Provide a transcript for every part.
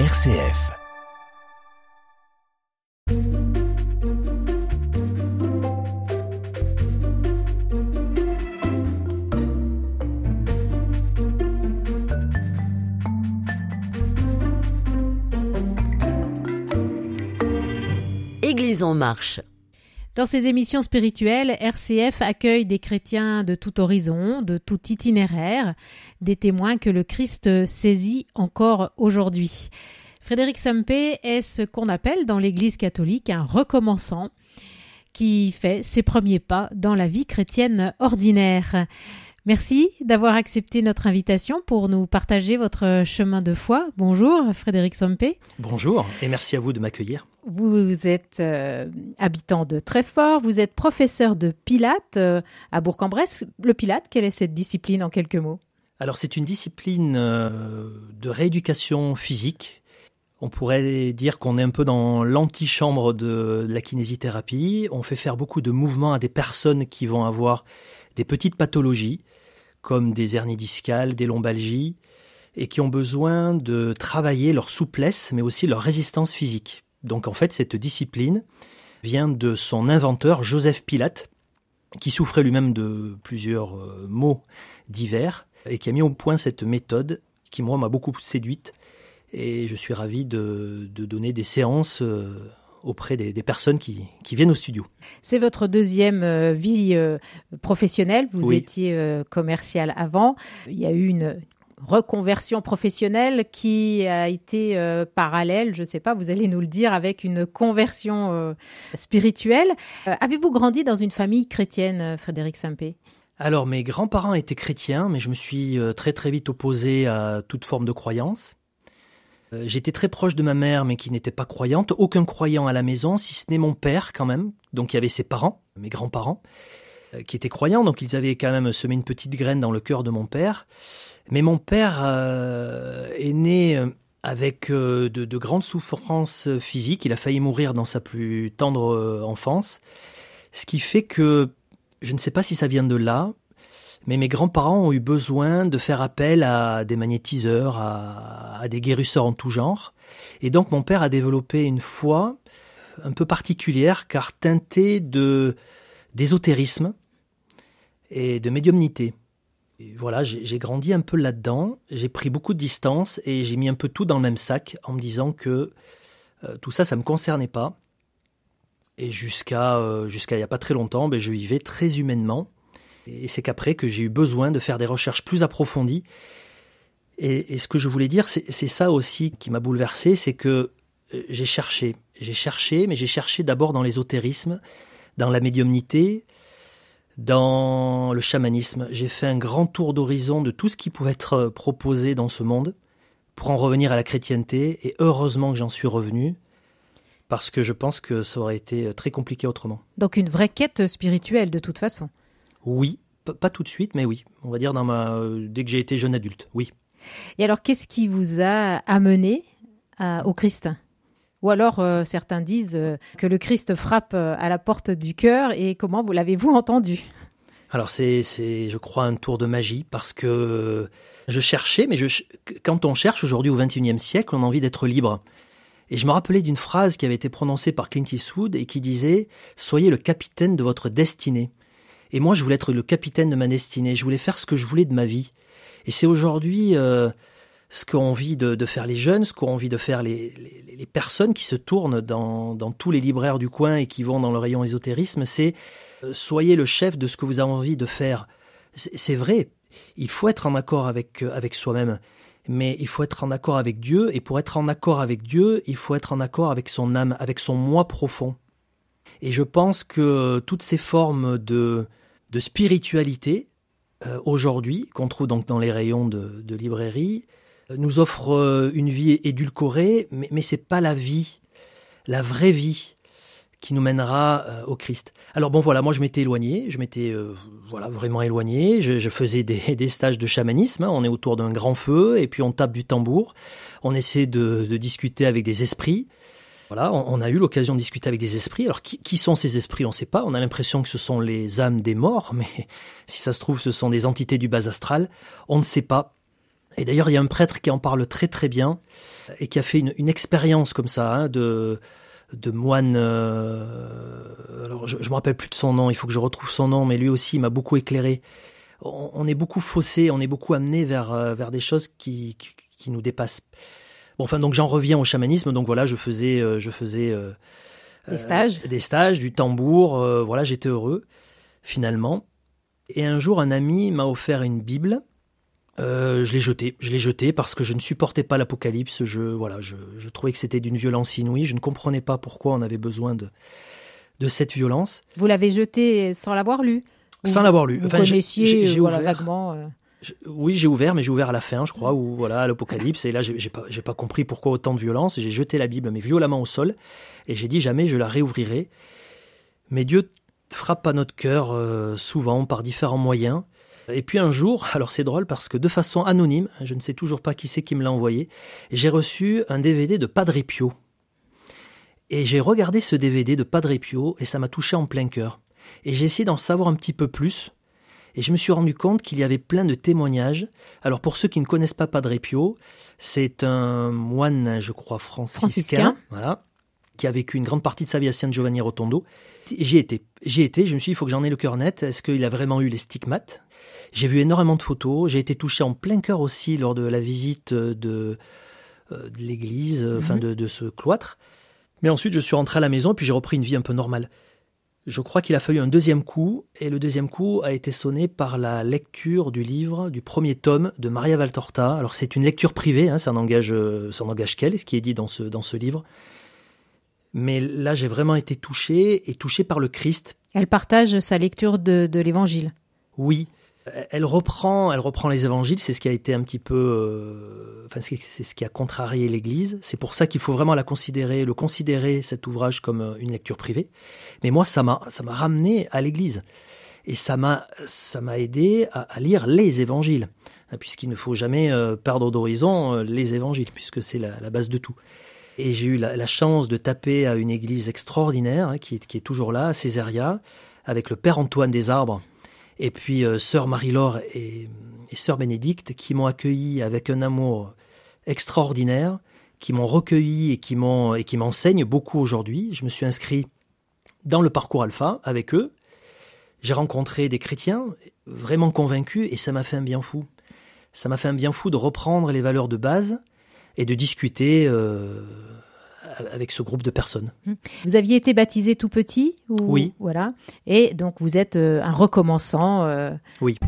RCF. Église en marche. Dans ces émissions spirituelles, RCF accueille des chrétiens de tout horizon, de tout itinéraire, des témoins que le Christ saisit encore aujourd'hui. Frédéric Sampé est ce qu'on appelle dans l'Église catholique un recommençant qui fait ses premiers pas dans la vie chrétienne ordinaire. Merci d'avoir accepté notre invitation pour nous partager votre chemin de foi. Bonjour Frédéric Sampé. Bonjour et merci à vous de m'accueillir. Vous êtes euh, habitant de Treffort, vous êtes professeur de Pilates euh, à Bourg-en-Bresse. Le Pilate, quelle est cette discipline en quelques mots? Alors c'est une discipline euh, de rééducation physique. On pourrait dire qu'on est un peu dans l'antichambre de la kinésithérapie. On fait faire beaucoup de mouvements à des personnes qui vont avoir des petites pathologies comme des hernies discales, des lombalgies, et qui ont besoin de travailler leur souplesse, mais aussi leur résistance physique. Donc en fait, cette discipline vient de son inventeur, Joseph Pilate, qui souffrait lui-même de plusieurs euh, maux divers et qui a mis au point cette méthode qui, moi, m'a beaucoup séduite. Et je suis ravi de, donner des séances euh, auprès des, personnes qui, viennent au studio. C'est votre deuxième euh, vie professionnelle. Vous étiez commercial avant. Il y a eu une, reconversion professionnelle qui a été euh, parallèle, je ne sais pas, vous allez nous le dire, avec une conversion euh, spirituelle. Euh, avez-vous grandi dans une famille chrétienne, Frédéric Sampé? Alors, mes grands-parents étaient chrétiens, mais je me suis très très vite opposé à toute forme de croyance. J'étais très proche de ma mère, mais qui n'était pas croyante. Aucun croyant à la maison, si ce n'est mon père quand même. Donc il y avait ses parents, mes grands-parents, qui étaient croyants. Donc ils avaient quand même semé une petite graine dans le cœur de mon père. Mais mon père euh, est né euh, avec euh, de, grandes souffrances physiques. Il a failli mourir dans sa plus tendre enfance. Ce qui fait que, je ne sais pas si ça vient de là, mais mes grands-parents ont eu besoin de faire appel à des magnétiseurs, à, des guérisseurs en tout genre. Et donc mon père a développé une foi un peu particulière car teintée d'ésotérisme et de médiumnité voilà, j'ai grandi un peu là-dedans, j'ai pris beaucoup de distance et j'ai mis un peu tout dans le même sac en me disant que euh, tout ça, ça ne me concernait pas. Et jusqu'à euh, jusqu'à il n'y a pas très longtemps, ben, je vivais très humainement. Et c'est qu'après que j'ai eu besoin de faire des recherches plus approfondies. Et, ce que je voulais dire, c'est ça aussi qui m'a bouleversé, c'est que euh, j'ai cherché, j'ai cherché, mais j'ai cherché d'abord dans l'ésotérisme, dans la médiumnité, dans le chamanisme. J'ai fait un grand tour d'horizon de tout ce qui pouvait être euh, proposé dans ce monde pour en revenir à la chrétienté. Et heureusement que j'en suis revenu parce que je pense que ça aurait été euh, très compliqué autrement. Donc une vraie quête spirituelle de toute façon. Oui, pas tout de suite, mais oui. On va dire dans ma euh, dès que j'ai été jeune adulte, oui. Et alors qu'est-ce qui vous a amené au Christ? Ou alors euh, certains disent euh, que le Christ frappe à la porte du cœur et comment vous l'avez-vous entendu? Alors c'est, je crois, un tour de magie parce que je cherchais, mais je, quand on cherche aujourd'hui au XXIe siècle, on a envie d'être libre. Et je me rappelais d'une phrase qui avait été prononcée par Clint Eastwood et qui disait « Soyez le capitaine de votre destinée ». Et moi, je voulais être le capitaine de ma destinée. Je voulais faire ce que je voulais de ma vie. Et c'est aujourd'hui ce qu'ont envie de, faire les jeunes, ce qu'ont envie de faire les, personnes qui se tournent dans, tous les libraires du coin et qui vont dans le rayon ésotérisme, c'est euh, soyez le chef de ce que vous avez envie de faire. C'est vrai, il faut être en accord avec, euh, avec soi-même, mais il faut être en accord avec Dieu, et pour être en accord avec Dieu, il faut être en accord avec son âme, avec son moi profond. Et je pense que toutes ces formes de, de spiritualité, euh, aujourd'hui, qu'on trouve donc dans les rayons de, librairie, nous offre euh, une vie édulcorée, mais, mais c'est pas la vie, la vraie vie qui nous mènera euh, au Christ. Alors bon voilà, moi je m'étais éloigné, je m'étais euh, voilà vraiment éloigné, je, faisais des, stages de chamanisme, hein. on est autour d'un grand feu et puis on tape du tambour, on essaie de, discuter avec des esprits. Voilà, on, a eu l'occasion de discuter avec des esprits. Alors qui, sont ces esprits? On ne sait pas. On a l'impression que ce sont les âmes des morts, mais si ça se trouve, ce sont des entités du bas astral. On ne sait pas. Et d'ailleurs, il y a un prêtre qui en parle très très bien et qui a fait une, expérience comme ça hein, de moine. Euh, alors, je, ne me rappelle plus de son nom. Il faut que je retrouve son nom, mais lui aussi m'a beaucoup éclairé. On, est beaucoup faussé, on est beaucoup amené vers euh, vers des choses qui, qui, nous dépassent. Bon, enfin, donc j'en reviens au chamanisme. Donc voilà, je faisais euh, je faisais des stages, des stages, du tambour. voilà, j'étais heureux finalement. Et un jour, un ami m'a offert une Bible euh, je l'ai jeté, je l'ai jeté parce que je ne supportais pas l'Apocalypse. Je voilà, je, je trouvais que c'était d'une violence inouïe. Je ne comprenais pas pourquoi on avait besoin de de cette violence. Vous l'avez jeté sans l'avoir lu? Sans l'avoir lu. Vous enfin, voilà, vaguement. Oui, j'ai ouvert, mais j'ai ouvert à la fin, je crois, ou voilà, à l'Apocalypse. Et là, j'ai pas, pas compris pourquoi autant de violence. J'ai jeté la Bible, mais violemment au sol, et j'ai dit jamais je la réouvrirai. Mais Dieu frappe à notre cœur euh, souvent par différents moyens. Et puis un jour, alors c'est drôle parce que de façon anonyme, je ne sais toujours pas qui c'est qui me l'a envoyé, j'ai reçu un DVD de Padre Pio. Et j'ai regardé ce DVD de Padre Pio et ça m'a touché en plein cœur. Et j'ai essayé d'en savoir un petit peu plus. Et je me suis rendu compte qu'il y avait plein de témoignages. Alors pour ceux qui ne connaissent pas Padre Pio, c'est un moine, je crois, franciscain, voilà, qui a vécu une grande partie de sa vie à San Giovanni Rotondo. J'y étais. J'y étais, je me suis dit, il faut que j'en ai le cœur net. Est-ce qu'il a vraiment eu les stigmates? J'ai vu énormément de photos. J'ai été touché en plein cœur aussi lors de la visite de, euh, de l'église, euh, enfin mhm. de, ce cloître. Mais ensuite, je suis rentré à la maison et puis j'ai repris une vie un peu normale. Je crois qu'il a fallu un deuxième coup, et le deuxième coup a été sonné par la lecture du livre, du premier tome de Maria Valtorta. Alors c'est une lecture privée, hein, ça n'engage, euh, qu'elle, ce qui est dit dans ce, dans ce livre. Mais là, j'ai vraiment été touché, et touché par le Christ. Elle partage sa lecture de, de l'Évangile. Oui, elle reprend, elle reprend les évangiles. C'est ce qui a été un petit peu, euh, enfin, c'est ce qui a contrarié l'Église. C'est pour ça qu'il faut vraiment la considérer, le considérer cet ouvrage comme euh, une lecture privée. Mais moi, ça m'a, ça m'a ramené à l'Église et ça m'a, ça m'a aidé à, lire les évangiles, hein, puisqu'il ne faut jamais euh, perdre d'horizon les évangiles, puisque c'est la, base de tout. Et j'ai eu la, chance de taper à une église extraordinaire hein, qui, qui, est toujours là, à Césaria, avec le père Antoine des Arbres, et puis euh, sœur Marie-Laure et, sœur Bénédicte qui m'ont accueilli avec un amour extraordinaire, qui m'ont recueilli et qui m'ont et qui m'enseignent beaucoup aujourd'hui. Je me suis inscrit dans le parcours alpha avec eux. J'ai rencontré des chrétiens vraiment convaincus et ça m'a fait un bien fou. Ça m'a fait un bien fou de reprendre les valeurs de base et de discuter euh, avec ce groupe de personnes. Hum. Vous aviez été baptisé tout petit Oui. Voilà. Et donc vous êtes euh, un recommençant. Euh, oui.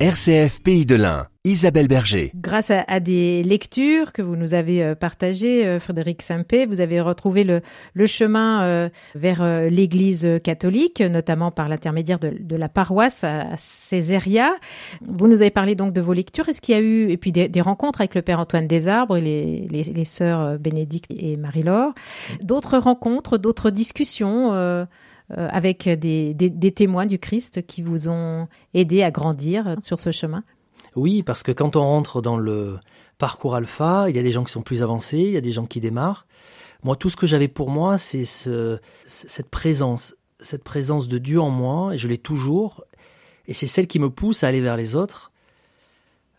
RCF Pays de l'Ain, Isabelle Berger. Grâce à, des lectures que vous nous avez euh, partagées, euh, Frédéric Sampé, vous avez retrouvé le, chemin euh, vers l'Église catholique, notamment par l'intermédiaire de, la paroisse à. Vous nous avez parlé donc de vos lectures. Est-ce qu'il y a eu, et puis des, rencontres avec le Père Antoine Desarbres et les, sœurs Bénédicte et Marie-Laure, d'autres rencontres, d'autres discussions avec des, témoins du Christ qui vous ont aidé à grandir sur ce chemin? Oui, parce que quand on rentre dans le parcours alpha, il y a des gens qui sont plus avancés, il y a des gens qui démarrent. Moi, tout ce que j'avais pour moi, c'est ce, cette présence, cette présence de Dieu en moi, et je l'ai toujours, et c'est celle qui me pousse à aller vers les autres.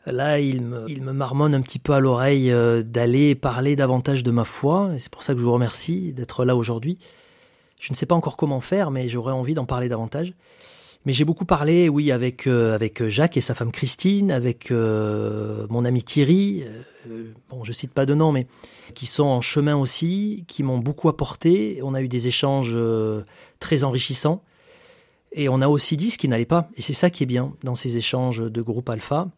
Là, il me, il me marmonne un petit peu à l'oreille euh, d'aller parler davantage de ma foi, et c'est pour ça que je vous remercie d'être là aujourd'hui. Je ne sais pas encore comment faire, mais j'aurais envie d'en parler davantage. Mais j'ai beaucoup parlé, oui, avec euh, avec Jacques et sa femme Christine, avec euh, mon ami Thierry. Euh, bon, je cite pas de nom, mais qui sont en chemin aussi, qui m'ont beaucoup apporté. On a eu des échanges très enrichissants, et on a aussi dit ce qui n'allait pas. Et c'est ça qui est bien dans ces échanges de groupe alpha,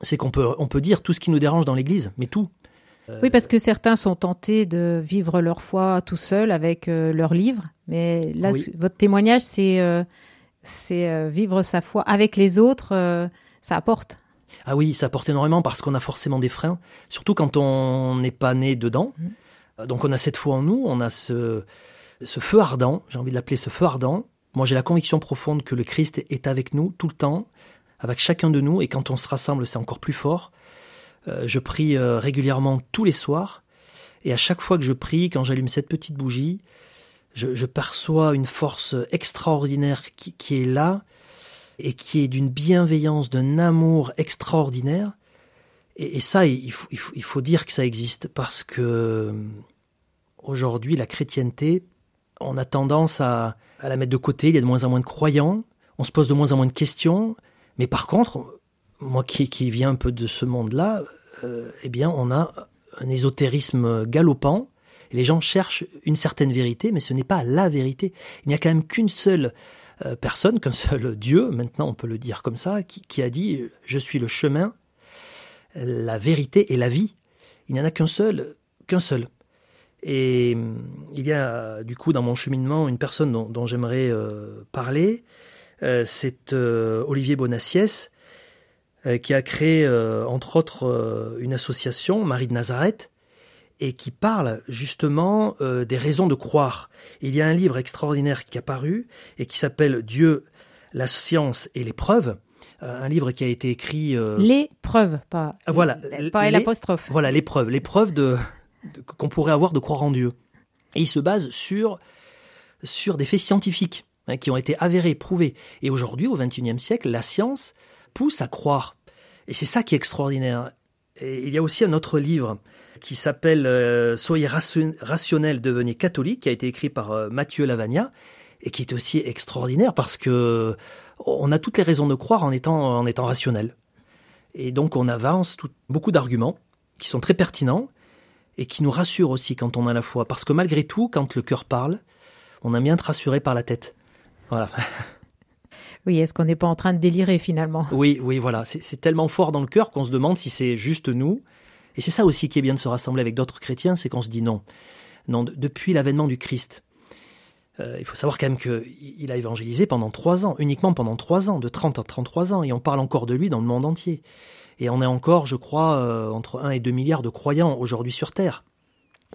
c'est qu'on peut on peut dire tout ce qui nous dérange dans l'Église, mais tout. Euh, oui, parce que certains sont tentés de vivre leur foi tout seuls avec euh, leur livre, mais là, votre témoignage, c'est euh, c'est vivre sa foi avec les autres, ça apporte. Ah oui, ça apporte énormément parce qu'on a forcément des freins, surtout quand on n'est pas né dedans. Mmh. Donc on a cette foi en nous, on a ce, ce feu ardent, j'ai envie de l'appeler ce feu ardent. Moi j'ai la conviction profonde que le Christ est avec nous tout le temps, avec chacun de nous, et quand on se rassemble c'est encore plus fort. Euh, je prie euh, régulièrement tous les soirs. Et à chaque fois que je prie, quand j'allume cette petite bougie, je, perçois une force extraordinaire qui, est là et qui est d'une bienveillance, d'un amour extraordinaire. Et, ça, il faut, dire que ça existe parce que aujourd'hui, la chrétienté, on a tendance à, la mettre de côté. Il y a de moins en moins de croyants. On se pose de moins en moins de questions. Mais par contre, moi qui, qui viens un peu de ce monde-là, euh, eh bien, on a un ésotérisme galopant les gens cherchent une certaine vérité, mais ce n'est pas la vérité. Il n'y a quand même qu'une seule euh, personne, qu'un seul Dieu, maintenant on peut le dire comme ça, qui, a dit ⁇ Je suis le chemin, la vérité et la vie ⁇ Il n'y en a qu'un seul, qu'un seul. Et hum, il y a du coup dans mon cheminement une personne dont, j'aimerais euh, parler, euh, c'est Olivier Bonassiès, qui a créé entre autres une association, Marie de Nazareth, et qui parle justement euh, des raisons de croire. Il y a un livre extraordinaire qui a paru et qui s'appelle Dieu, la science et les preuves. Euh, un livre qui a été écrit. Euh, les preuves, pas. Ah, voilà. Pas l'apostrophe. Voilà, les preuves. Les preuves de, qu'on pourrait avoir de croire en Dieu. Et il se base sur, sur des faits scientifiques hein, qui ont été avérés, prouvés. Et aujourd'hui, au XXIe siècle, la science pousse à croire. Et c'est ça qui est extraordinaire. Et il y a aussi un autre livre qui s'appelle euh, Soyez rationnel, devenez catholique, qui a été écrit par euh, Mathieu Lavagna, et qui est aussi extraordinaire parce que on a toutes les raisons de croire en étant, en étant rationnel. Et donc on avance beaucoup d'arguments qui sont très pertinents et qui nous rassurent aussi quand on a la foi. Parce que malgré tout, quand le cœur parle, on aime bien être rassuré par la tête. Voilà. Oui, est-ce qu'on n'est pas en train de délirer finalement? Oui, oui, voilà. C'est tellement fort dans le cœur qu'on se demande si c'est juste nous et c'est ça aussi qui est bien de se rassembler avec d'autres chrétiens, c'est qu'on se dit non. Non, depuis l'avènement du Christ, euh, il faut savoir quand même qu'il a évangélisé pendant trois ans, uniquement pendant trois ans, de 30 à 33 ans, et on parle encore de lui dans le monde entier. Et on est encore, je crois, euh, entre 1 et 2 milliards de croyants aujourd'hui sur Terre.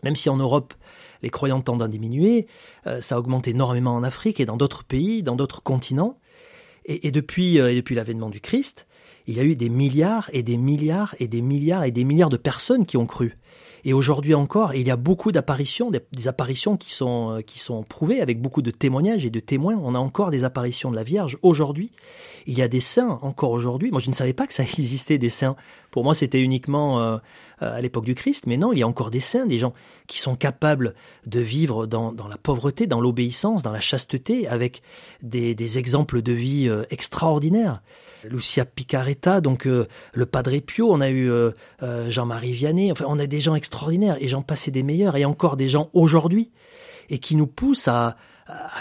Même si en Europe, les croyants tendent à diminuer, euh, ça augmente énormément en Afrique et dans d'autres pays, dans d'autres continents. Depuis, et depuis l'avènement du Christ, il y a eu des milliards et des milliards et des milliards et des milliards de personnes qui ont cru. Et aujourd'hui encore, il y a beaucoup d'apparitions, des, apparitions qui sont, euh, qui sont prouvées avec beaucoup de témoignages et de témoins. On a encore des apparitions de la Vierge aujourd'hui. Il y a des saints encore aujourd'hui. Moi, je ne savais pas que ça existait des saints. Pour moi, c'était uniquement euh, euh, à l'époque du Christ. Mais non, il y a encore des saints, des gens qui sont capables de vivre dans, la pauvreté, dans l'obéissance, dans la chasteté, avec des, des exemples de vie extraordinaires. Lucia Picaretta, donc euh, le Padre Pio, on a eu euh, euh, Jean-Marie Vianney, enfin on a des gens extraordinaires et j'en passais des meilleurs et encore des gens aujourd'hui et qui nous poussent à,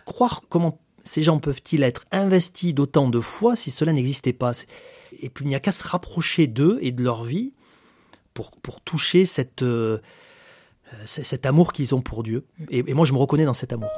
croire comment ces gens peuvent-ils être investis d'autant de foi si cela n'existait pas. Et puis il n'y a qu'à se rapprocher d'eux et de leur vie pour, pour toucher cet amour qu'ils ont pour Dieu. et moi je me reconnais dans cet amour.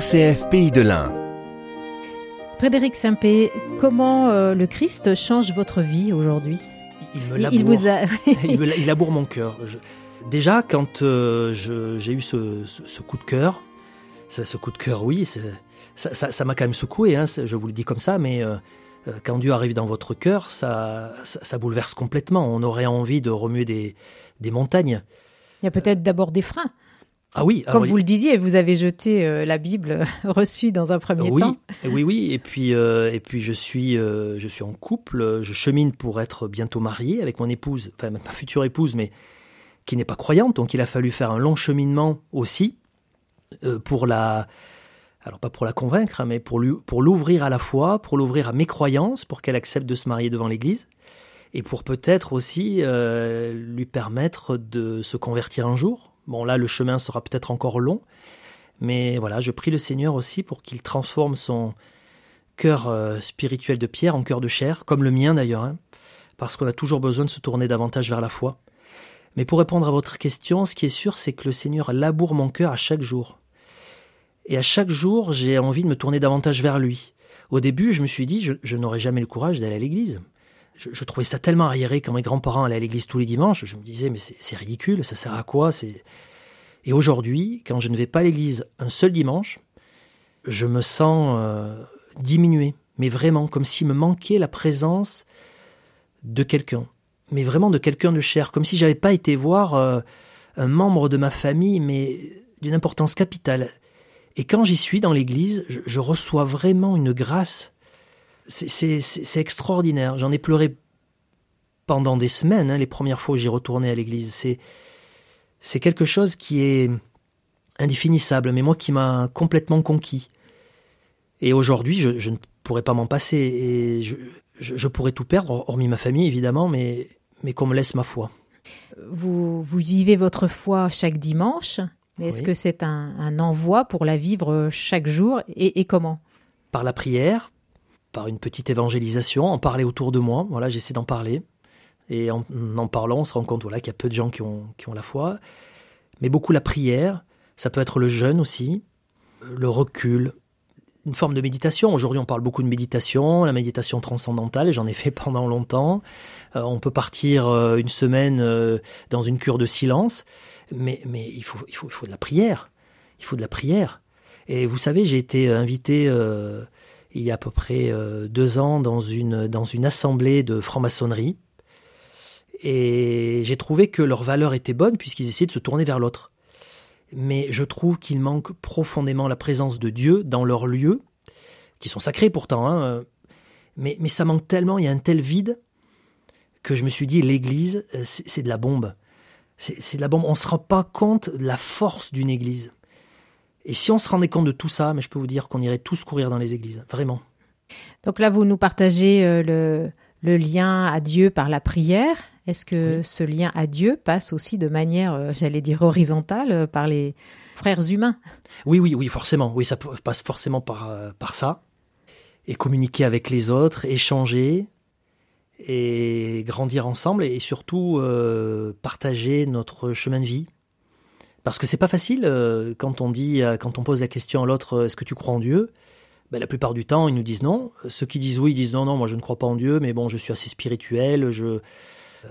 RCF Pays de l'Ain. Frédéric Saint-Pé, comment euh, le Christ change votre vie aujourd'hui? Il me laboure, il vous a... il me la- il laboure mon cœur. Je- déjà, quand euh, j'ai eu ce, ce- ce coup de cœur, ça, ce coup de cœur, oui, ça ça- ça m'a quand même secoué, hein, je vous le dis comme ça, mais euh, euh, quand Dieu arrive dans votre cœur, ça, ça, ça bouleverse complètement. On aurait envie de remuer des, des montagnes. Il y a peut-être d'abord des freins. Ah oui, Comme vous le disiez, vous avez jeté euh, la Bible reçue dans un premier oui, temps. oui, oui. Et puis, euh, et puis je suis, euh, je suis en couple. Je chemine pour être bientôt marié avec mon épouse, enfin ma future épouse, mais qui n'est pas croyante. Donc, il a fallu faire un long cheminement aussi pour la, alors pas pour la convaincre, hein, mais pour lui, pour l'ouvrir à la foi, pour l'ouvrir à mes croyances, pour qu'elle accepte de se marier devant l'Église, et pour peut-être aussi lui permettre de se convertir un jour. Bon, là, le chemin sera peut-être encore long. Mais voilà, je prie le Seigneur aussi pour qu'il transforme son cœur euh, spirituel de pierre en cœur de chair, comme le mien d'ailleurs, hein, parce qu'on a toujours besoin de se tourner davantage vers la foi. Mais pour répondre à votre question, ce qui est sûr, c'est que le Seigneur laboure mon cœur à chaque jour. Et à chaque jour, j'ai envie de me tourner davantage vers lui. Au début, je me suis dit, je, je n'aurais jamais le courage d'aller à l'église. Je, trouvais ça tellement arriéré quand mes grands-parents allaient à l'église tous les dimanches. Je me disais, mais c'est ridicule, ça sert à quoi. Et aujourd'hui, quand je ne vais pas à l'église un seul dimanche, je me sens euh, diminué, mais vraiment comme s'il me manquait la présence de quelqu'un, mais vraiment de quelqu'un de cher, comme si j'avais pas été voir euh, un membre de ma famille, mais d'une importance capitale. Et quand j'y suis dans l'église, je reçois vraiment une grâce. C'est- extraordinaire. J'en ai pleuré pendant des semaines, hein, les premières fois où j'y retournais à l'église. C'est c'est quelque chose qui est indéfinissable, mais moi qui m'a complètement conquis. Et aujourd'hui, je, je ne pourrais pas m'en passer. Et je, je, je pourrais tout perdre, hormis ma famille évidemment, mais, mais qu'on me laisse ma foi. Vous, vous vivez votre foi chaque dimanche, mais est-ce Oui. que c'est un, un envoi pour la vivre chaque jour et, et comment? Par la prière, par une petite évangélisation, en parler autour de moi. Voilà, j'essaie d'en parler. Et en en parlant, on se rend compte voilà, qu'il y a peu de gens qui ont, qui ont la foi. Mais beaucoup la prière, ça peut être le jeûne aussi, le recul, une forme de méditation. Aujourd'hui, on parle beaucoup de méditation, la méditation transcendantale, et j'en ai fait pendant longtemps. Euh, on peut partir euh, une semaine euh, dans une cure de silence, mais, mais il, faut, il, faut, il faut de la prière. Il faut de la prière. Et vous savez, j'ai été invité il y a à peu près euh, deux ans dans une, dans une assemblée de franc-maçonnerie. Et j'ai trouvé que leur valeur était bonne puisqu'ils essayaient de se tourner vers l'autre. Mais je trouve qu'il manque profondément la présence de Dieu dans leurs lieux, qui sont sacrés pourtant. Hein, mais, mais ça manque tellement, il y a un tel vide que je me suis dit, l'Église, euh, c'est de la bombe. C'est de la bombe. On ne se rend pas compte de la force d'une Église. Et si on se rendait compte de tout ça, mais je peux vous dire qu'on irait tous courir dans les églises, vraiment. Donc là, vous nous partagez euh, le, le lien à Dieu par la prière. Est-ce que Oui. ce lien à Dieu passe aussi de manière, euh, j'allais dire, horizontale euh, par les frères humains? Oui, oui, oui, forcément. Oui, ça passe forcément par, par ça. Et communiquer avec les autres, échanger et grandir ensemble et surtout partager notre chemin de vie. Parce que c'est pas facile euh, quand on dit, euh, quand on pose la question à l'autre, euh, est-ce que tu crois en Dieu? Ben, La plupart du temps, ils nous disent non. Ceux qui disent oui, ils disent non, non, moi je ne crois pas en Dieu, mais bon, je suis assez spirituel. Je...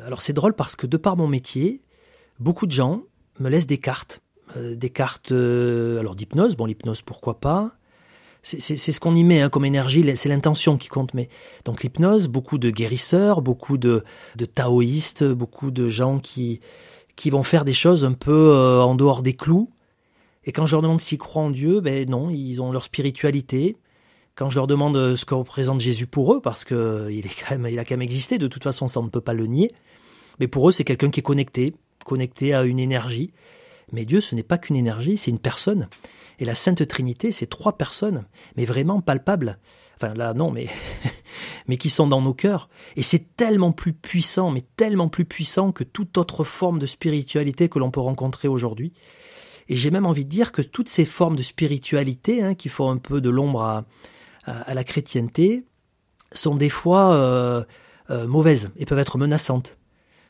Alors c'est drôle parce que de par mon métier, beaucoup de gens me laissent des cartes. Des cartes alors d'hypnose, bon l'hypnose pourquoi pas, c'est ce qu'on y met hein, comme énergie, c'est l'intention qui compte. Mais donc l'hypnose, beaucoup de guérisseurs, beaucoup de taoïstes, beaucoup de gens qui qui vont faire des choses un peu euh, en dehors des clous. Et quand je leur demande s'ils croient en Dieu, ben non, ils ont leur spiritualité. Quand je leur demande euh, ce que représente Jésus pour eux, parce que il est il a quand même existé, de toute façon, ça on ne peut pas le nier. Mais pour eux, c'est quelqu'un qui est connecté, connecté à une énergie. Mais Dieu, ce n'est pas qu'une énergie, c'est une personne. Et la Sainte Trinité, c'est trois personnes, mais vraiment palpables. Enfin là, non, mais, mais qui sont dans nos cœurs. Et c'est tellement plus puissant, mais tellement plus puissant que toute autre forme de spiritualité que l'on peut rencontrer aujourd'hui. Et j'ai même envie de dire que toutes ces formes de spiritualité, hein, qui font un peu de l'ombre à, la chrétienté, sont des fois euh, euh, mauvaises et peuvent être menaçantes.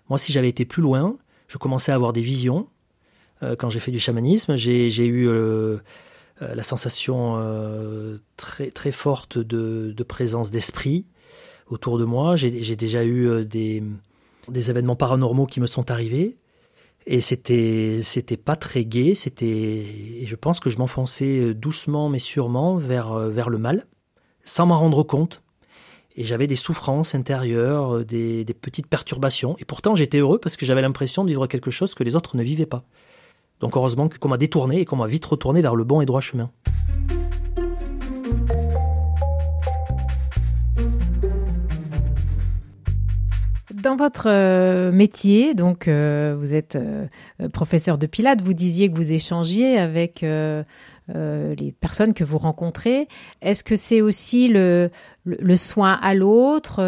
Moi, si j'avais été plus loin, je commençais à avoir des visions. Euh, quand j'ai fait du chamanisme, j'ai eu euh, euh, la sensation très forte de, présence d'esprit autour de moi. J'ai déjà eu des, événements paranormaux qui me sont arrivés et c'était c'était pas très gai. C'était je pense que je m'enfonçais doucement mais sûrement vers le mal sans m'en rendre compte. Et j'avais des souffrances intérieures, des petites perturbations. Et pourtant, j'étais heureux parce que j'avais l'impression de vivre quelque chose que les autres ne vivaient pas. Donc heureusement qu'on m'a détourné et qu'on m'a vite retourné vers le bon et droit chemin. Dans votre euh, métier, donc euh, vous êtes euh, professeur de Pilates, vous disiez que vous échangiez avec les personnes que vous rencontrez. Est-ce que c'est aussi le, le, soin à l'autre,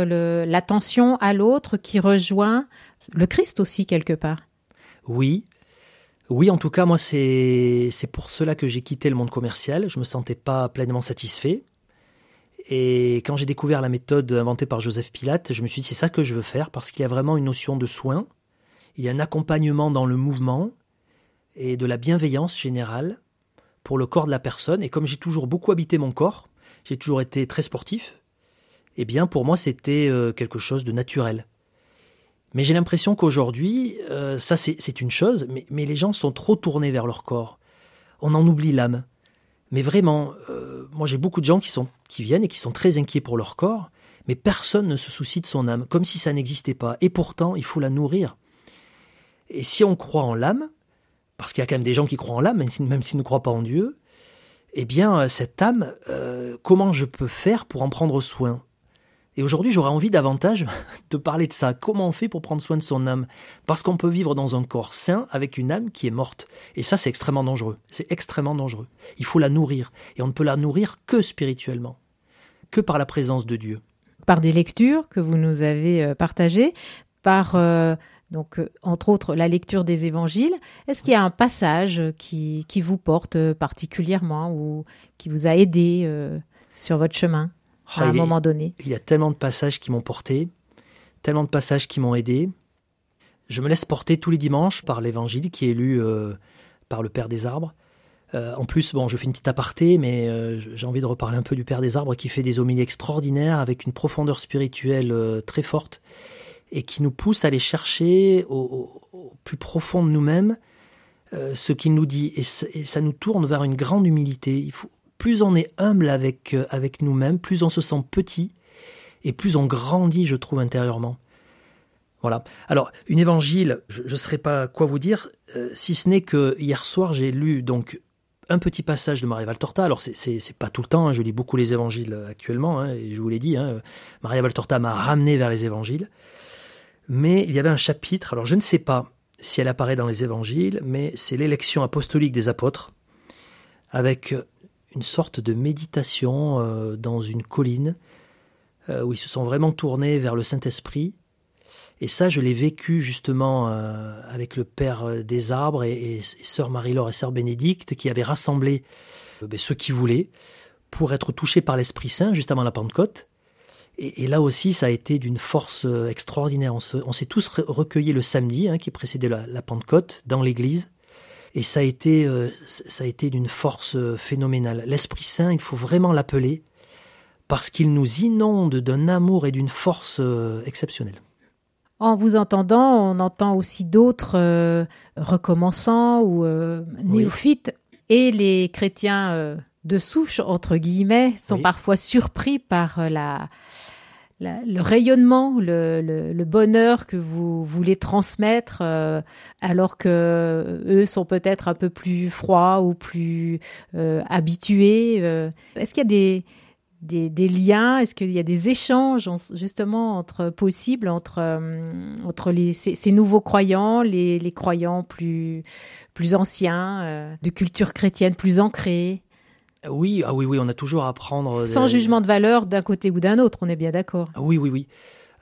l'attention à l'autre qui rejoint le Christ aussi quelque part? Oui, oui, en tout cas, moi, c'est pour cela que j'ai quitté le monde commercial. Je me sentais pas pleinement satisfait. Et quand j'ai découvert la méthode inventée par Joseph Pilate, je me suis dit c'est ça que je veux faire parce qu'il y a vraiment une notion de soin, il y a un accompagnement dans le mouvement et de la bienveillance générale pour le corps de la personne. Et comme j'ai toujours beaucoup habité mon corps, j'ai toujours été très sportif, eh bien pour moi c'était euh, quelque chose de naturel. Mais j'ai l'impression qu'aujourd'hui, euh, ça c'est une chose, mais, les gens sont trop tournés vers leur corps. On en oublie l'âme. Mais vraiment, euh, moi j'ai beaucoup de gens qui, viennent et qui sont très inquiets pour leur corps, mais personne ne se soucie de son âme, comme si ça n'existait pas. Et pourtant, il faut la nourrir. Et si on croit en l'âme, parce qu'il y a quand même des gens qui croient en l'âme, même s'ils ne croient pas en Dieu, eh bien, cette âme, euh, comment je peux faire pour en prendre soin? Et aujourd'hui, j'aurais envie davantage de parler de ça. Comment on fait pour prendre soin de son âme? Parce qu'on peut vivre dans un corps sain avec une âme qui est morte. Et ça, c'est extrêmement dangereux. C'est extrêmement dangereux. Il faut la nourrir. Et on ne peut la nourrir que spirituellement, que par la présence de Dieu. Par des lectures que vous nous avez euh, partagées, par euh, donc euh, entre autres la lecture des évangiles. Est-ce qu'il y a un passage qui, qui vous porte particulièrement ou qui vous a aidé sur votre chemin? À un moment donné. Il y a tellement de passages qui m'ont porté, tellement de passages qui m'ont aidé. Je me laisse porter tous les dimanches par l'évangile qui est lu euh, par le Père des Arbres. Euh, en plus, bon, je fais une petite aparté, mais euh, j'ai envie de reparler un peu du Père des Arbres qui fait des homélies extraordinaires avec une profondeur spirituelle très forte et qui nous pousse à aller chercher au, plus profond de nous-mêmes ce qu'il nous dit. Et, et, ça nous tourne vers une grande humilité. Il faut, plus on est humble avec, euh, avec nous-mêmes, plus on se sent petit et plus on grandit, je trouve, intérieurement. Voilà. Alors, une évangile, je ne saurais pas quoi vous dire, euh, si ce n'est que hier soir, j'ai lu donc un petit passage de Maria Valtorta. Alors, c'est pas tout le temps, hein, je lis beaucoup les évangiles actuellement, hein, et je vous l'ai dit, hein, Maria Valtorta m'a ramené vers les évangiles. Mais il y avait un chapitre, alors je ne sais pas si elle apparaît dans les évangiles, mais c'est l'élection apostolique des apôtres, avec une sorte de méditation euh, dans une colline euh, où ils se sont vraiment tournés vers le Saint-Esprit. Et ça, je l'ai vécu justement euh, avec le Père des Arbres et, Sœur Marie-Laure et Sœur Bénédicte qui avaient rassemblé ben, ceux qui voulaient pour être touchés par l'Esprit Saint juste avant la Pentecôte. Et, là aussi, ça a été d'une force extraordinaire. On s'est tous recueillis le samedi hein, qui précédait la Pentecôte dans l'église. Et ça a été, euh, ça a été d'une force euh, phénoménale. L'Esprit Saint, il faut vraiment l'appeler parce qu'il nous inonde d'un amour et d'une force euh, exceptionnelle. En vous entendant, on entend aussi d'autres recommençants ou néophytes et les chrétiens de souche, entre guillemets, sont parfois surpris par la, le rayonnement, le, bonheur que vous voulez transmettre, euh, alors que eux sont peut-être un peu plus froids ou plus euh, habitués. Euh. Est-ce qu'il y a des, liens? Est-ce qu'il y a des échanges justement entre possibles entre entre ces, nouveaux croyants, les, les croyants plus plus anciens, de culture chrétienne plus ancrée oui, ah oui, oui, on a toujours à apprendre. Sans jugement de valeur d'un côté ou d'un autre, on est bien d'accord. Ah oui, oui, oui.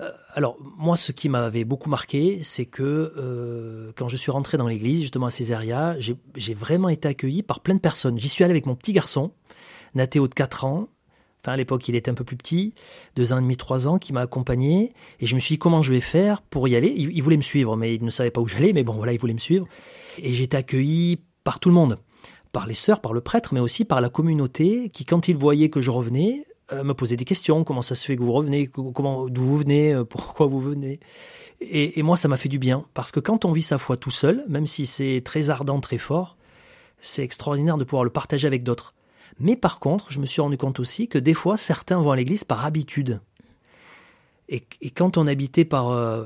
Euh, alors, moi, ce qui m'avait beaucoup marqué, c'est que euh, quand je suis rentré dans l'église, justement à Césaria, j'ai vraiment été accueilli par plein de personnes. J'y suis allé avec mon petit garçon, Nathéo de 4 ans. Enfin, à l'époque, il était un peu plus petit, deux ans et demi, trois ans, qui m'a accompagné. Et je me suis dit, comment je vais faire pour y aller? Il, il voulait me suivre, mais il ne savait pas où j'allais, mais bon, voilà, il voulait me suivre. Et j'ai été accueilli par tout le monde par les sœurs, par le prêtre, mais aussi par la communauté qui, quand ils voyaient que je revenais, euh, me posaient des questions. Comment ça se fait que vous revenez? Comment, d'où vous venez? Euh, Pourquoi vous venez? Et, moi, ça m'a fait du bien parce que quand on vit sa foi tout seul, même si c'est très ardent, très fort, c'est extraordinaire de pouvoir le partager avec d'autres. Mais par contre, je me suis rendu compte aussi que des fois, certains vont à l'église par habitude. Et, quand on habité par, euh,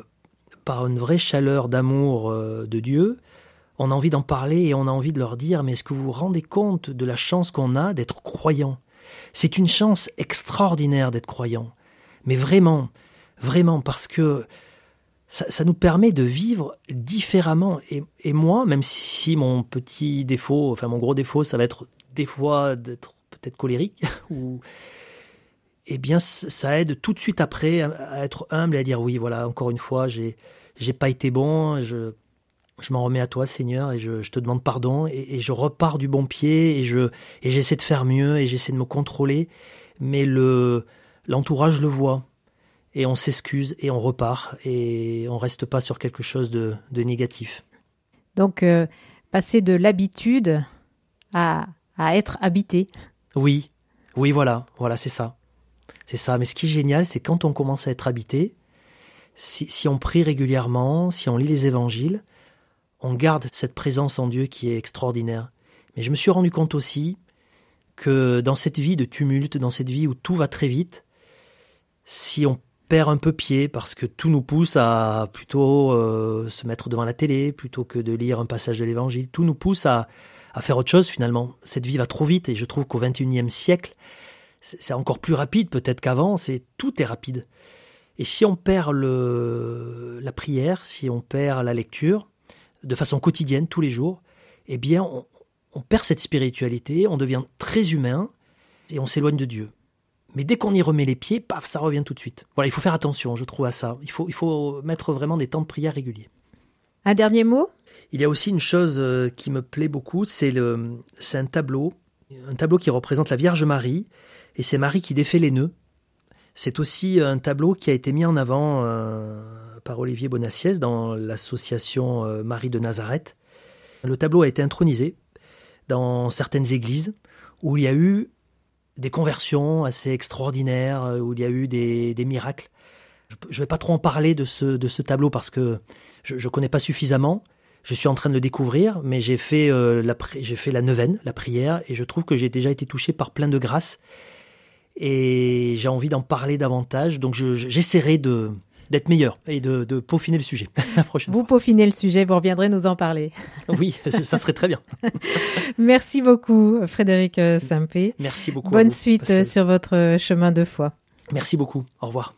par une vraie chaleur d'amour de Dieu, on a envie d'en parler et on a envie de leur dire, mais est-ce que vous vous rendez compte de la chance qu'on a d'être croyant? C'est une chance extraordinaire d'être croyant. Mais vraiment, vraiment, parce que ça, nous permet de vivre différemment. Et, et, moi, même si mon petit défaut, enfin mon gros défaut, ça va être des fois d'être peut-être colérique, ou eh bien ça aide tout de suite après à être humble et à dire oui, voilà, encore une fois, j'ai j'ai pas été bon, je je m'en remets à toi, Seigneur, et je, je te demande pardon, et, et, je repars du bon pied, et je et j'essaie de faire mieux, et j'essaie de me contrôler, mais le l'entourage le voit, et on s'excuse, et on repart, et on reste pas sur quelque chose de, de négatif. Donc, euh, passer de l'habitude à, à être habité. Oui, oui, voilà, voilà, c'est ça. C'est ça. Mais ce qui est génial, c'est quand on commence à être habité, si, si, on prie régulièrement, si on lit les évangiles, on garde cette présence en Dieu qui est extraordinaire. Mais je me suis rendu compte aussi que dans cette vie de tumulte, dans cette vie où tout va très vite, si on perd un peu pied parce que tout nous pousse à plutôt euh, se mettre devant la télé plutôt que de lire un passage de l'évangile, tout nous pousse à, faire autre chose finalement. Cette vie va trop vite et je trouve qu'au XXIe siècle, c'est encore plus rapide peut-être qu'avant, c'est tout est rapide. Et si on perd la prière, si on perd la lecture, de façon quotidienne, tous les jours, eh bien, on, on perd cette spiritualité, on devient très humain et on s'éloigne de Dieu. Mais dès qu'on y remet les pieds, paf, ça revient tout de suite. Voilà, il faut faire attention, je trouve, à ça. Il faut, il faut mettre vraiment des temps de prière réguliers. Un dernier mot? Il y a aussi une chose euh, qui me plaît beaucoup, c'est le, c'est un tableau, un tableau qui représente la Vierge Marie, et c'est Marie qui défait les nœuds. C'est aussi un tableau qui a été mis en avant euh, par Olivier Bonassiès dans l'association euh, Marie de Nazareth. Le tableau a été intronisé dans certaines églises où il y a eu des conversions assez extraordinaires, euh, où il y a eu des, miracles. Je ne vais pas trop en parler de ce, tableau parce que je ne connais pas suffisamment. Je suis en train de le découvrir, mais j'ai fait, euh, la, fait la neuvaine, la prière, et je trouve que j'ai déjà été touché par plein de grâces. Et j'ai envie d'en parler davantage, donc je, j'essaierai de, d'être meilleur et de, de, peaufiner le sujet la prochaine Vous fois. peaufinez le sujet, vous reviendrez nous en parler. Oui, ça serait très bien. Merci beaucoup, Frédéric Sampé. Merci beaucoup. Bonne suite Pascal. sur votre chemin de foi. Merci beaucoup. Au revoir.